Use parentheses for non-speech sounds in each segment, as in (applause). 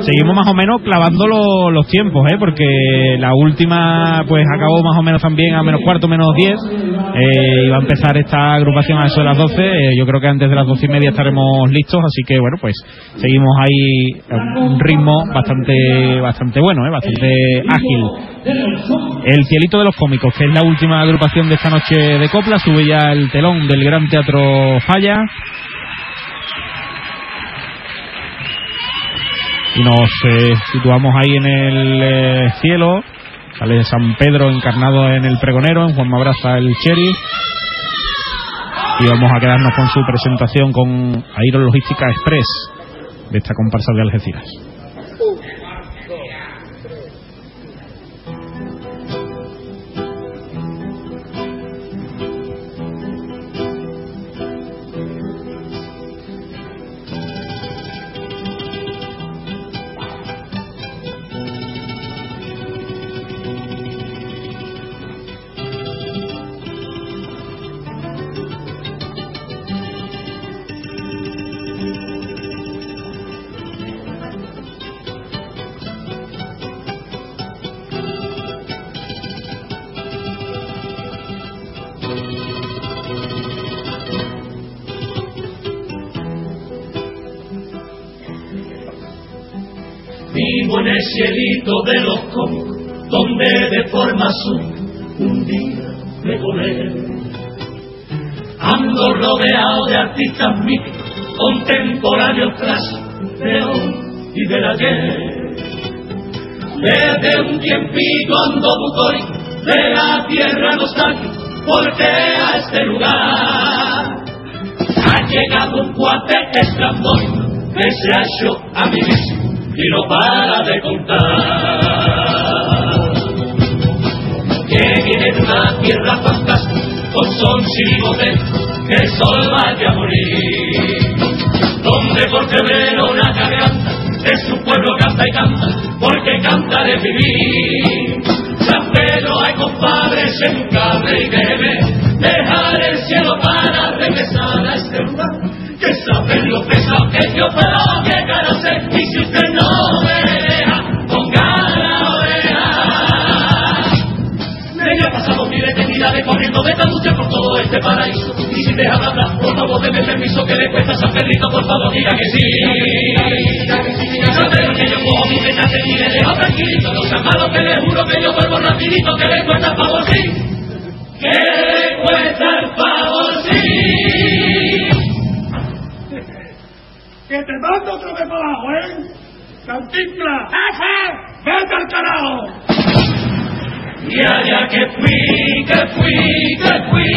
seguimos más o menos clavando los tiempos, ¿eh? porque la última pues acabó más o menos también a menos cuarto, menos diez. Eh, y a empezar esta agrupación a eso de las doce. Eh, yo creo que antes de las doce y media estaremos listos, así que bueno, pues seguimos ahí a un ritmo bastante, bastante bueno, ¿eh? bastante ágil. El cielito de los cómicos, que es la última agrupación de esta noche de copla, sube ya el telón del Gran Teatro Falla. Y nos eh, situamos ahí en el eh, cielo. Sale San Pedro encarnado en el pregonero, en Juan Mabraza el Cherry. Y vamos a quedarnos con su presentación con Aerologística Express de esta comparsa de Algeciras. Cielito de los cómicos, donde de forma azul un día me volé. Ando rodeado de artistas míticos, contemporáneos clásicos de hoy y del ayer. Desde un tiempito ando bucólico de la tierra nostálgica, porque a este lugar ha llegado un cuate estrambólico que se ha hecho a mi vista y no para de contar. Que viene de una tierra fantástica, con sol sin que el sol vaya a morir. Donde por febrero una garganta, de su pueblo canta y canta, porque canta de vivir. San Pedro hay compadres en un cable y debe dejar el cielo para regresar a este lugar que saben lo pesado que yo puedo de lucha por todo este paraíso y si deja de hablar por favor déme permiso que le cuesta a San Pedrito por favor diga que sí saber que yo cojo mi petate y le dejo tranquilito no sea malo que le juro que yo vuelvo rapidito que le cuesta el favor sí que le cuesta el favor sí que te mando otra vez para abajo, ¿eh? ¡Cantinfla! ¡Vete al carajo! Y allá que fui, que fui, que fui,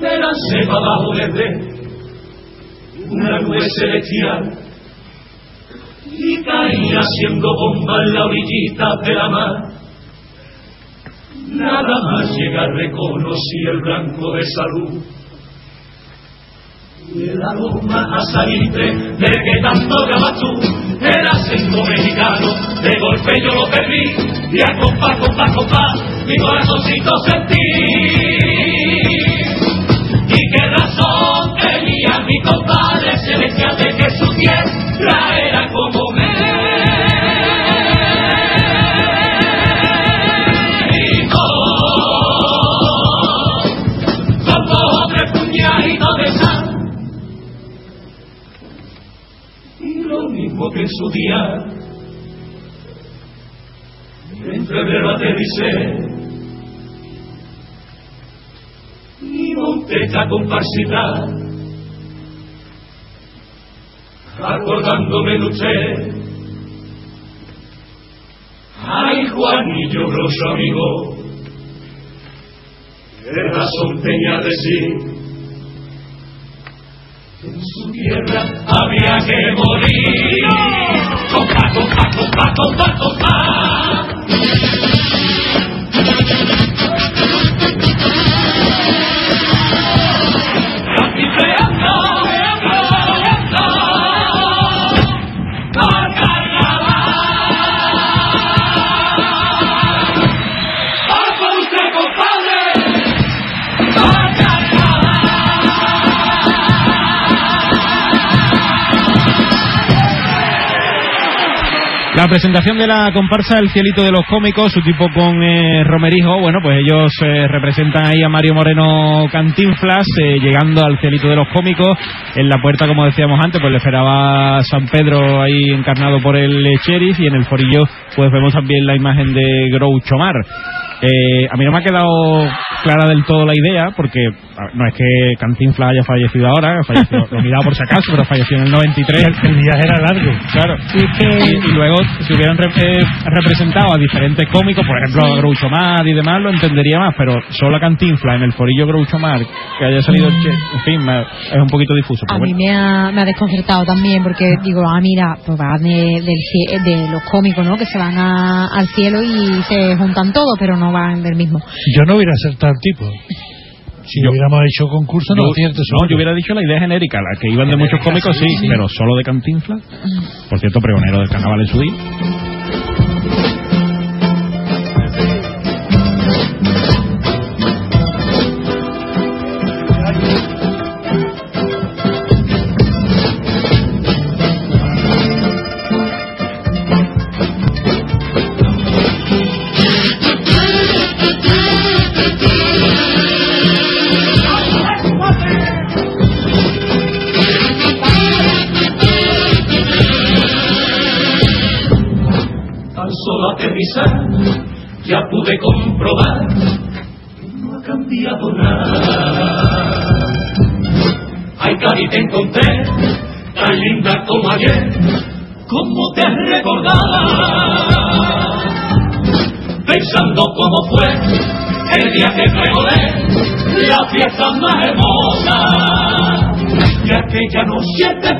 me lancé para abajo desde una nube celestial. Y caí haciendo bomba en la orillita de la mar. Nada más llegar reconocí el blanco de salud. El aroma a salitre de que tanto llamas tú, el acento mexicano, de golpe yo lo perdí, y a compás, compás, compás, mi corazoncito sentí. Y qué razón tenía mi compadre aterricé y monté esta comparsita acordándome luché ay Juanillo grosso amigo qué razón tenía decir en su tierra había que morir. Compa, compa, compa, compa. La presentación de la comparsa El Cielito de los Cómicos, su tipo con eh, Romerijo, bueno, pues ellos eh, representan ahí a Mario Moreno Cantinflas, eh, llegando al Cielito de los Cómicos. En la puerta, como decíamos antes, pues le esperaba San Pedro ahí encarnado por el sheriff y en el forillo pues vemos también la imagen de Groucho Mar. Eh, a mí no me ha quedado clara del todo la idea, porque no es que Cantinflas haya fallecido ahora, falleció, lo he mirado por si acaso, pero falleció en el 93. El viaje era largo. Claro. Y, y luego, si hubieran re- eh, representado a diferentes cómicos, por ejemplo, a Groucho Mar y demás, lo entendería más, pero solo a Cantinflas en el forillo Groucho Mar, que haya salido, che, en fin, me- es un poquito difuso. A Pero mí bueno. me ha, me ha desconcertado también porque digo, ah, mira, pues va de, del cie- de los cómicos, ¿no? Que se van a- al cielo y se juntan todos, pero no van del mismo. Yo no hubiera acertado el tipo. Si Yo- hubiéramos hecho concurso, no Yo- no, yo hubiera dicho la idea genérica, la que iban de muchos cómicos, sí, pero solo de Cantinflas. Por cierto, pregonero del carnaval en su día.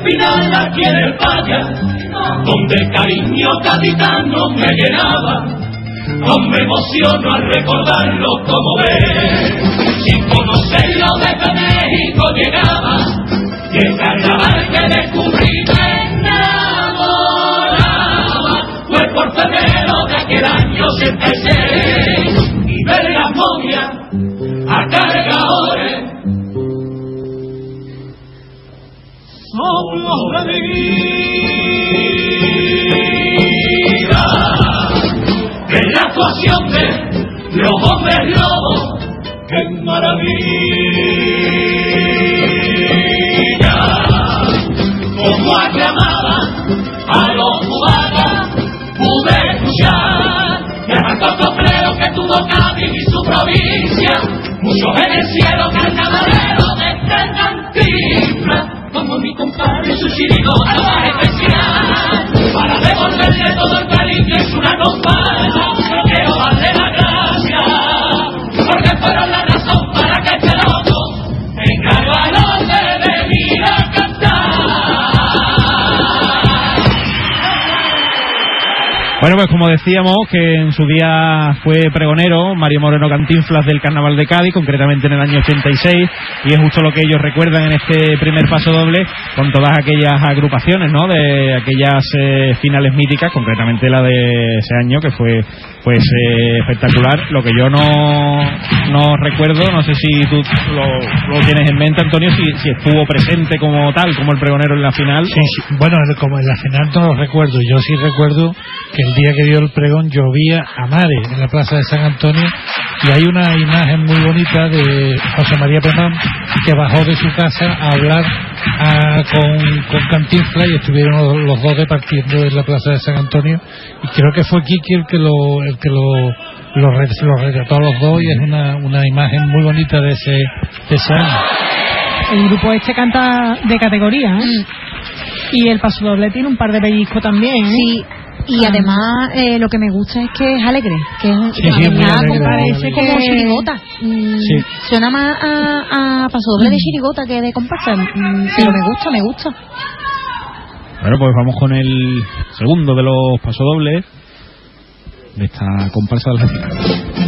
Final aquí en el falla, donde cariño gaditano me llenaba. Aún me emociono al recordarlo como ves. Sin conocerlo desde México llegaba. Y el carnaval que descubrí me enamoraba. Fue por febrero de aquel año 86. En la actuación de los hombres lobos, qué maravilla, como aclamaban a los cubanos, pude escuchar, el sombrero que tuvo Cádiz y su provincia, muchos en el cielo carnavalero compadre su chirigota más especial, para devolverle todo el cariño es una campana, Bueno, pues como decíamos, que en su día fue pregonero Mario Moreno Cantinflas del Carnaval de Cádiz, concretamente en el año 86, y es justo lo que ellos recuerdan en este primer paso doble, con todas aquellas agrupaciones, ¿no? De aquellas eh, finales míticas, concretamente la de ese año, que fue pues eh, espectacular. Lo que yo no, no recuerdo, no sé si tú lo, tienes en mente, Antonio, si, si estuvo presente como tal, como el pregonero en la final. Sí, sí. Bueno, como en la final no lo recuerdo. Yo sí recuerdo que el día que dio el pregón llovía a mare en la plaza de San Antonio y hay una imagen muy bonita de José María Pemán que bajó de su casa a hablar a- con, con Cantinflas y estuvieron los, los dos departiendo en la plaza de San Antonio y creo que fue Kiki el que lo, el que lo, lo, re- lo retrató a los dos y es una, una imagen muy bonita de ese, de ese año. El grupo este canta de categoría, ¿eh? Y el paso doble tiene un par de pellizcos también, ¿eh? Sí, y además eh, lo que me gusta es que es alegre, que es Sí, sí, muy nada alegre, parece muy como alegre. chirigota. Mm, Sí. Suena más a, a paso doble de chirigota que de comparsa, mm, pero me gusta, me gusta. Bueno, pues vamos con el segundo de los pasodobles de esta comparsa del Algeciras.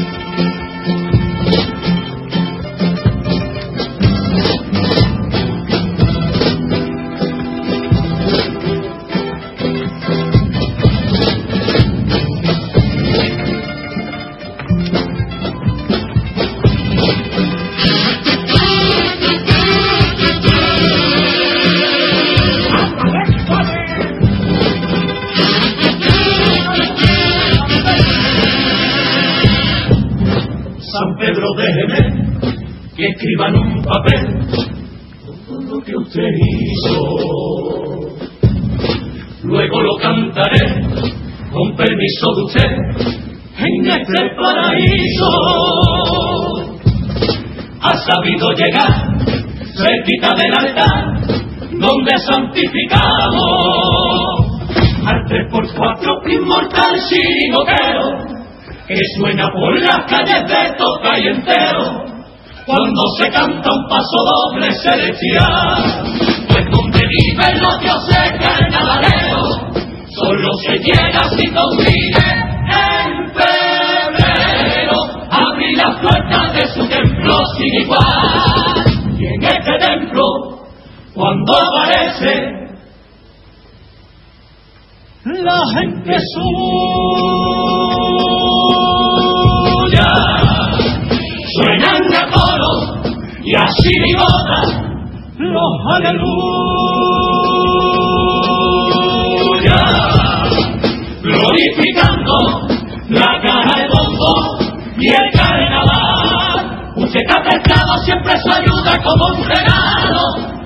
Usted en este paraíso. Ha sabido llegar cerquita del altar donde santificamos al 3x4 inmortal chirigotero que suena por las calles de Toca y entero cuando se canta un paso doble celestial pues donde viven los dioses carnavaleros solo se llega si consigue en febrero abrir las puertas de su templo sin igual y en este templo cuando aparece la gente suya. Suenan a coro y así chirigota los aleluya. Glorificando la cara de bombo y el carnaval. Un seca pescado siempre su ayuda como un regalo.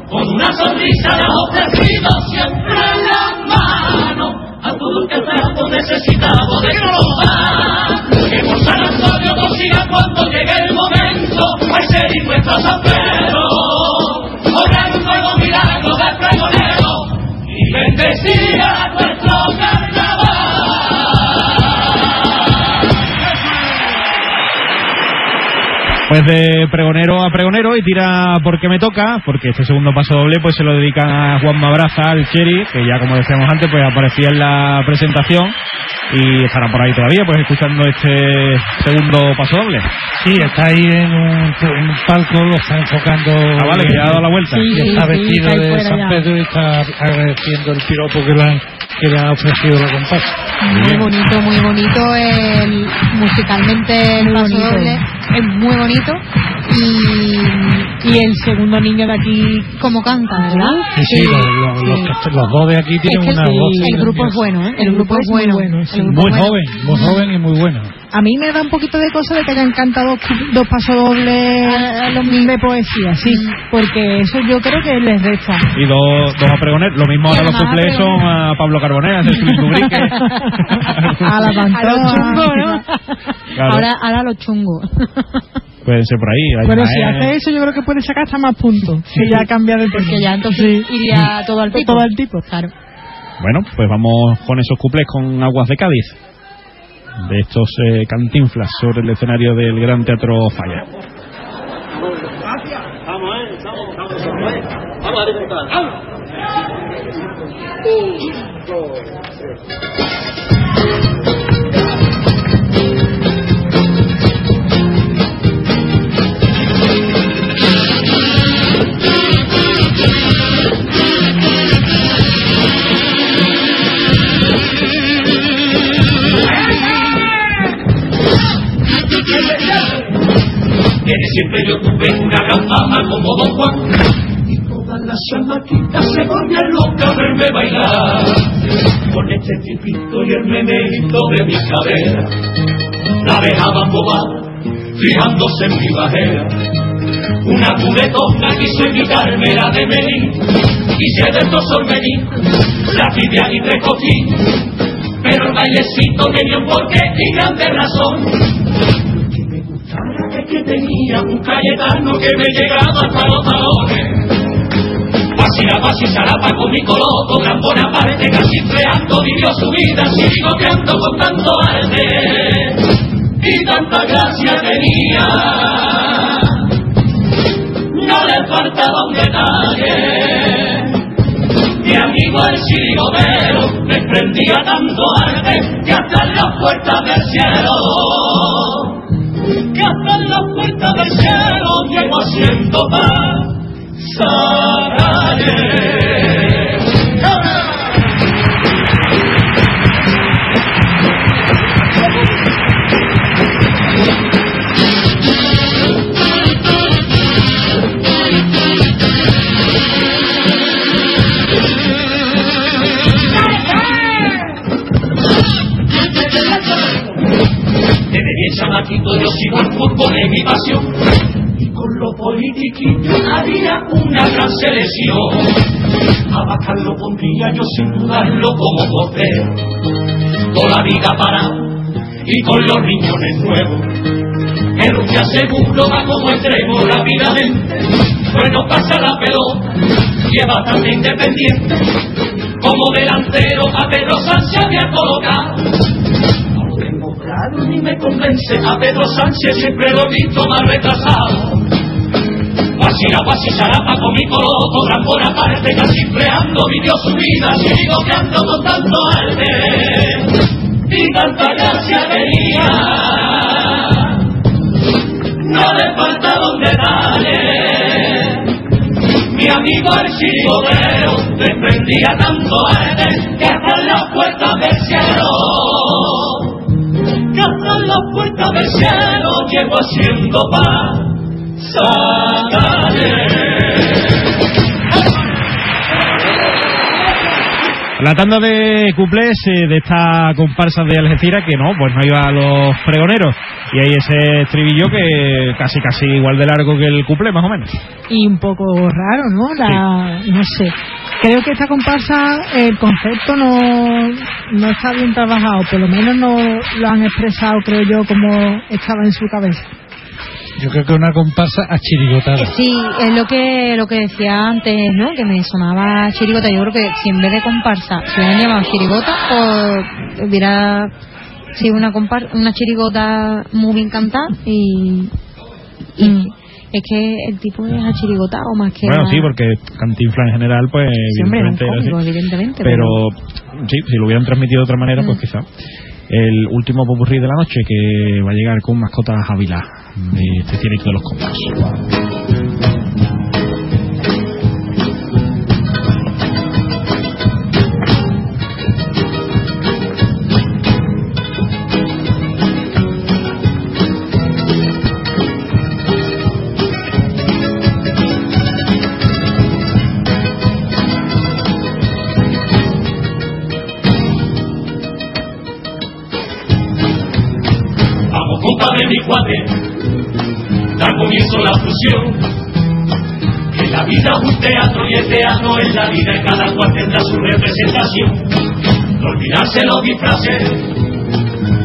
Con una sonrisa le ofrecido siempre la mano a todo el que tanto necesitado de probar. Que por San Antonio consiga cuando llegue el momento, al ser y Pues de pregonero a pregonero y tira porque me toca, porque este segundo paso doble pues se lo dedican a Juan Mabraza, al Cherry, que ya como decíamos antes pues aparecía en la presentación y estará por ahí todavía pues escuchando este segundo paso doble. Sí, está ahí en un, en un palco, lo está enfocando. Ah, vale, que ya ha dado la vuelta. Sí, Y está sí, vestido está de San ya. Pedro y está agradeciendo el piropo que le, han- que le ha ofrecido la comparsa. Muy bonito, muy bonito. El, musicalmente el Muy paso bonito. doble es muy bonito. Y Y el segundo niño de aquí, como canta, ¿verdad? Sí, sí, los, los- sí. los que- los dos de aquí Es tienen que una el, voz. el grupo es bueno, ¿eh? El, El grupo grupo es es muy bueno. bueno, El sí. grupo Muy es bueno. joven, muy joven y muy bueno. A mí me da un poquito de cosa de que hayan cantado dos pasodobles Ah, lo de poesía, sí, porque eso yo creo que les resta. Y dos, dos a pregoner, lo mismo ahora los a suplés son a Pablo Carbonell, a. (laughs) A la A los pantoja. chungos, ¿no? Claro, Ahora, ahora los chungos. pueden ser por ahí. hay Pero si ¿eh? hace eso, yo creo que puede sacar hasta más puntos. Que ya cambia de Porque ya entonces Sí. iría todo al tipo. Todo al tipo. Claro. Bueno, pues vamos con esos cuplés con Aguas de Cádiz. De estos eh, cantinflas sobre el escenario del Gran Teatro Falla. que de siempre yo tuve una gran fama como Don Juan. Y todas las chamaquitas se volvían locas a verme bailar. Con este tipito y el meneito de mi cadera. La dejaban bobar, fijándose en mi bajera. Una cubetona quiso invitarme la de Melín. Quise de estos solmerín, la tibia y recogí. Pero el bailecito tenía un porqué y grande razón que tenía un cayetano que me llegaba hasta los talones. Pasira, pasi, zarapa con mi coloco, gran Bonaparte, casi creando, vivió su vida, sigoteando con tanto arte. Y tanta gracia tenía, no le faltaba un detalle. Mi amigo el chirigotero desprendía tanto arte que hasta las puertas del cielo en la puerta del cielo llego haciendo. Desde bien chamaquito yo fútbol en mi pasión. Y con los politiquillos haría una gran selección. A Bacal lo pondría yo sin dudarlo como portero. Toda la vida parado y con los riñones nuevos. El un seguro va como extremo rápidamente. Bueno, pasa la pelota, lleva también independiente. Como delantero a Pedro Sánchez había colocado claro ni me convence. A Pedro Sánchez siempre lo he visto más retrasado. Guasira, guasisarapa con mi coloto, gran buena parte, casi empleando vivió su vida, sigo ando con tanto arte y tanta gracia tenía. No le falta donde darle. Mi amigo el chirigotero desprendía tanto arte que hasta en la puerta del cielo la puerta del cielo llego haciendo paz. La tanda de cuplés eh, de esta comparsa de Algeciras que no, pues no iba a los pregoneros. Y hay ese estribillo que casi casi igual de largo que el cuplé, más o menos. Y un poco raro, ¿no? La, No sé. Creo que esta comparsa, el concepto no, no está bien trabajado. Por lo menos no lo han expresado, creo yo, como estaba en su cabeza. Yo creo que una comparsa a chirigotada. Sí, es lo que lo que decía antes, ¿no? Que me sonaba chirigota. Yo creo que si en vez de comparsa se hubieran llamado chirigota, o hubiera sido una compar una chirigota muy bien cantada y, y Mm. es que el tipo es a chirigota o más que Bueno, sí, porque Cantinflas en general, pues Sí, hombre, era así. evidentemente, Pero sí, si lo hubieran transmitido de otra manera, pues Mm. quizá. El último popurrí de la noche que va a llegar con mascotas Ávila de este cielito de los cómicos.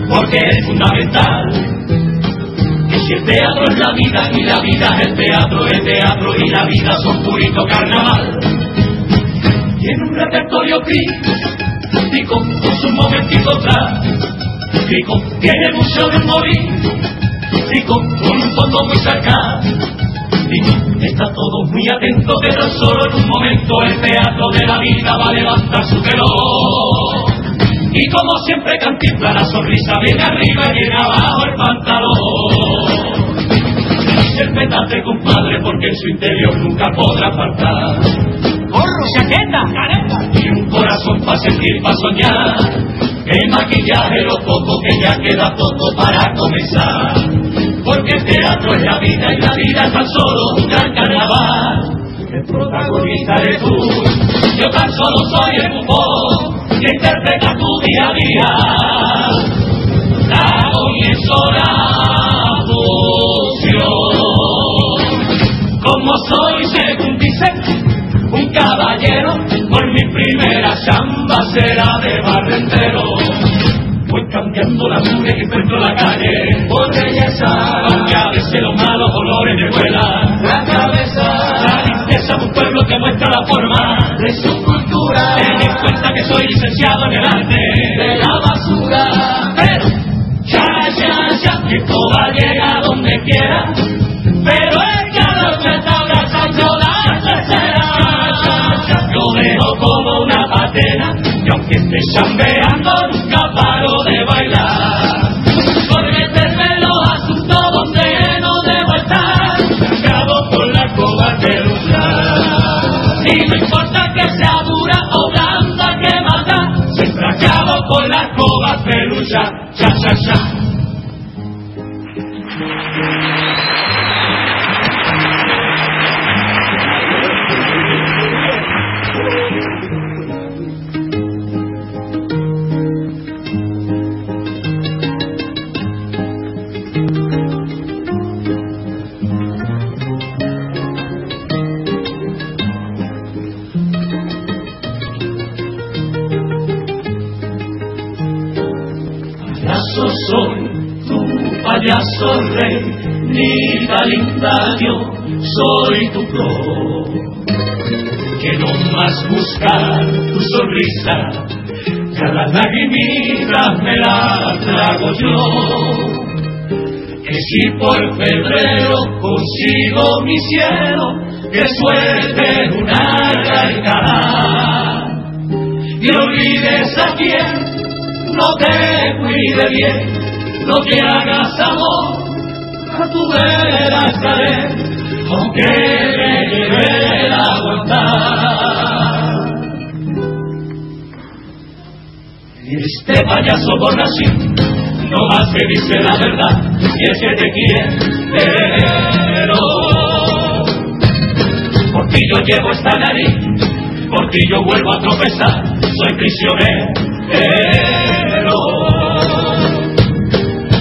Porque es fundamental. Que si el teatro es la vida y la vida es el teatro, el teatro y la vida son purito carnaval. Tiene un repertorio crítico con sus momentitos atrás. Rico, tiene mucho de morir. Rico, con un fondo muy. Rico, está todo muy atento, pero solo en un momento el teatro de la vida va a levantar su telón. Y como siempre Cantinflas la sonrisa viene arriba y viene abajo el pantalón. Interpretate, compadre, porque en su interior nunca podrá faltar. Gorro, chaqueta, careta. Y un corazón para sentir, para soñar. El maquillaje, lo poco que ya queda poco para comenzar. Porque el teatro es la vida y la vida es tan solo un gran carnaval. El protagonista eres tú, yo tan solo soy el bufón que interpreta tu día a día. La comienzo la fusión. Como soy, según dicen, un caballero, por mi primera chamba será de barrendero. Voy cambiando la nube que encuentro en la calle por belleza, aunque a veces los malos olores me vuelan la cabeza. La limpieza de un pueblo que muestra la forma que soy licenciado en el arte de la basura. Pero, ya, ya, ya, que esto va a llegar donde quiera. Pero el calor me está abrazando la tercera. Yo dejo como una patena y aunque esté chambeando yo. Que si por febrero consigo mi cielo, que suelte una carcajada y olvides a quien no te cuide bien, no te hagas amor, a tu vera estaré, aunque me lleve a aguantar. Este payaso así, no más que dice la verdad, y es que te quiero. Por ti yo llevo esta nariz, por ti yo vuelvo a tropezar, soy prisionero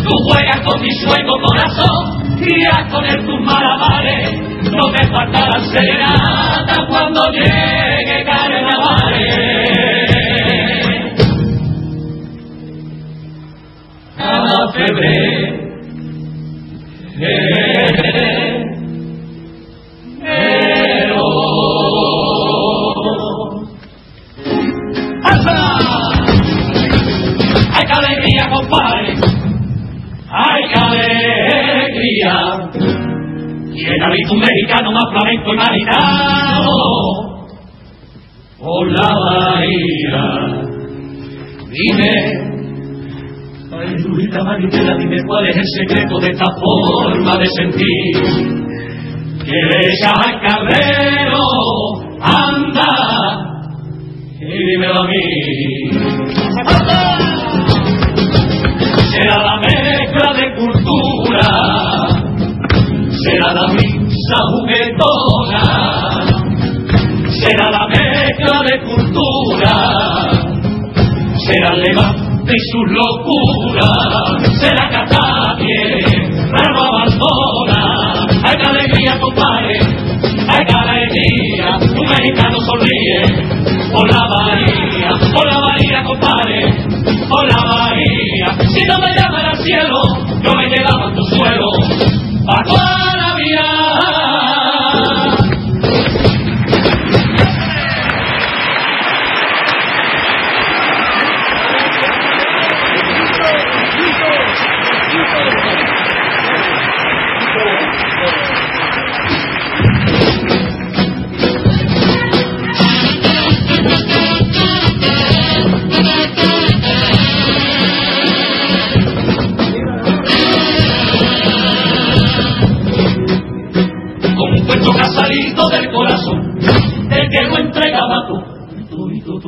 tú juegas con mi sueño corazón a con el tus malabares no te faltarán serenata cuando llegue carnavales a febrero secreto de esta forma de sentir. Que al cabrero anda y dímelo a mí será la mezcla de cultura, será la misa juguetona, será la mezcla de cultura, será el levante y sus locuras, será Catanie, la no abandona, hay alegría compadre, hay alegría, un mexicano sonríe, por la bahía, por la bahía compadre, por la bahía. Si no me llaman al cielo, yo me quedaba en tu suelo.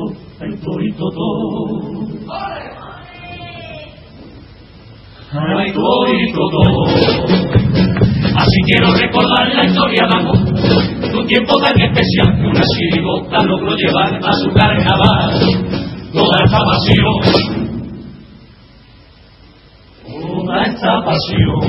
Torito todo, el torito todo. Ay, torito todo. Así quiero recordar la historia de amor, un tiempo tan especial que una chirigota logró llevar a su carnaval toda esta pasión. Toda esta pasión.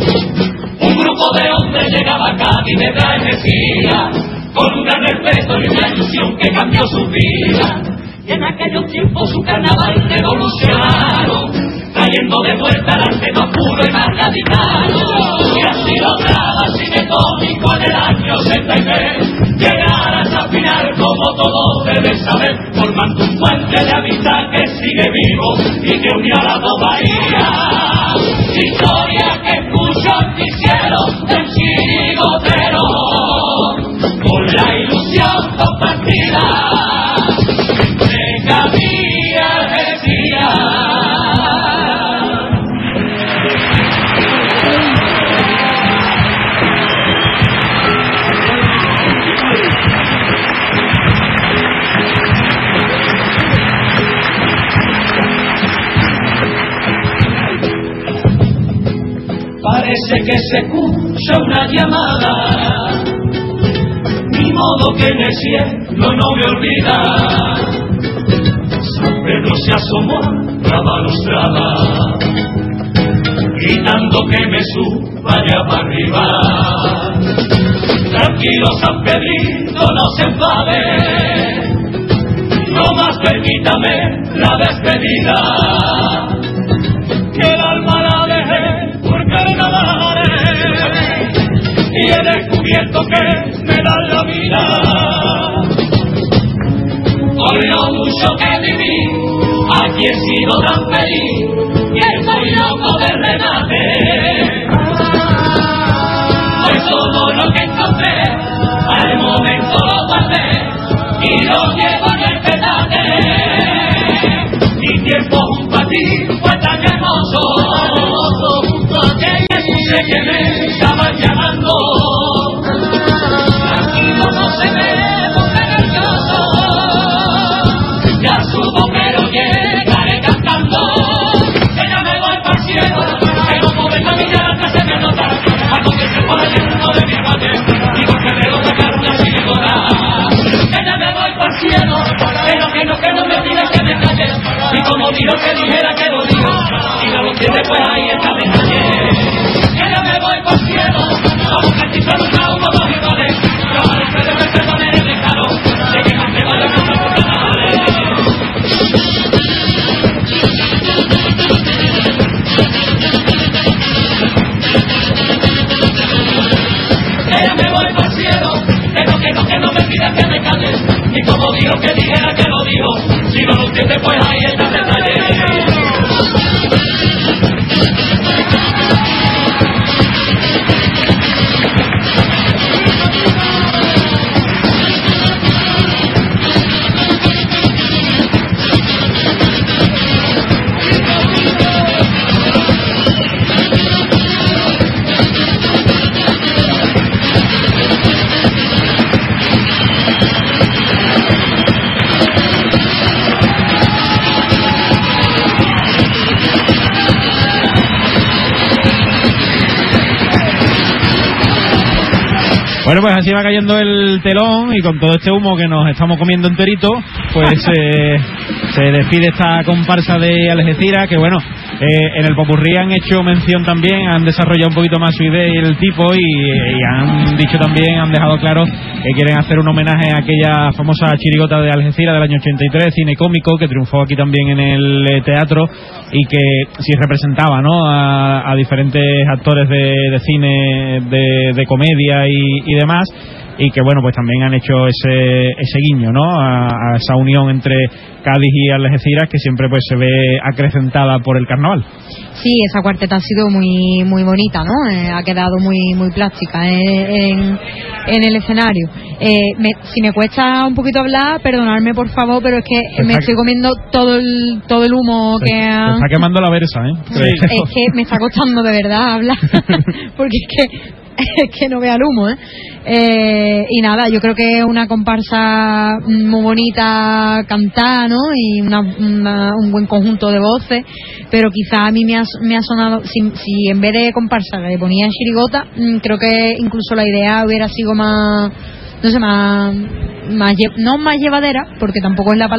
Un grupo de hombres llegaba acá y me energía con un gran respeto y una ilusión que cambió su vida. Y en aquellos tiempos su carnaval revolucionaron, trayendo de vuelta al arte más puro y más radical. Y así lograba cine cómico en el año 63, llegar hasta final como todos deben saber, formando un puente de amistad que sigue vivo y que unió a la llamada modo que en el no me olvida. San Pedro se asomó a la balustrada, gritando que me suba allá para arriba. Tranquilo San Pedrito, no se enfade, no más permítame la despedida, viento que me da la vida. Hoy lo mucho que viví, aquí he sido tan feliz, y estoy loco de remate. Hoy todo lo que encontré, al momento lo guardé, y lo llevo en el petate. Mi tiempo junto a ti fue tan hermoso, que Jesús que me Bueno, pues así va cayendo el telón y con todo este humo que nos estamos comiendo enterito, pues (laughs) eh, se despide esta comparsa de Algeciras que bueno, eh, en el Popurrí han hecho mención también, han desarrollado un poquito más su idea y el tipo y, y han dicho también, han dejado claro que quieren hacer un homenaje a aquella famosa chirigota de Algeciras del año 83, cine cómico, que triunfó aquí también en el eh, teatro y que sí representaba ¿no? a, a diferentes actores de, cine, de, de comedia y demás y que bueno pues también han hecho ese, ese guiño ¿no? a, a esa unión entre Cádiz y Algeciras que siempre pues se ve acrecentada por el carnaval Sí, esa cuarteta ha sido muy muy bonita, ¿no? Eh, ha quedado muy muy plástica eh, en, en el escenario. Eh, me- si me cuesta un poquito hablar, perdonadme por favor, pero es que me estoy comiendo todo el todo el humo que han... está quemando la versa ¿eh? Es que me está costando de verdad hablar, (laughs) porque es que (laughs) que no vea el humo, ¿eh? Eh, Y nada, yo creo que es una comparsa muy bonita cantar, ¿no? Y una, una- un buen conjunto de voces, pero quizá a mí me ha, me ha sonado, si, si en vez de comparsa le ponía chirigota, mm, creo que incluso la idea hubiera sido más, no sé, más, más no más llevadera, porque tampoco es la palabra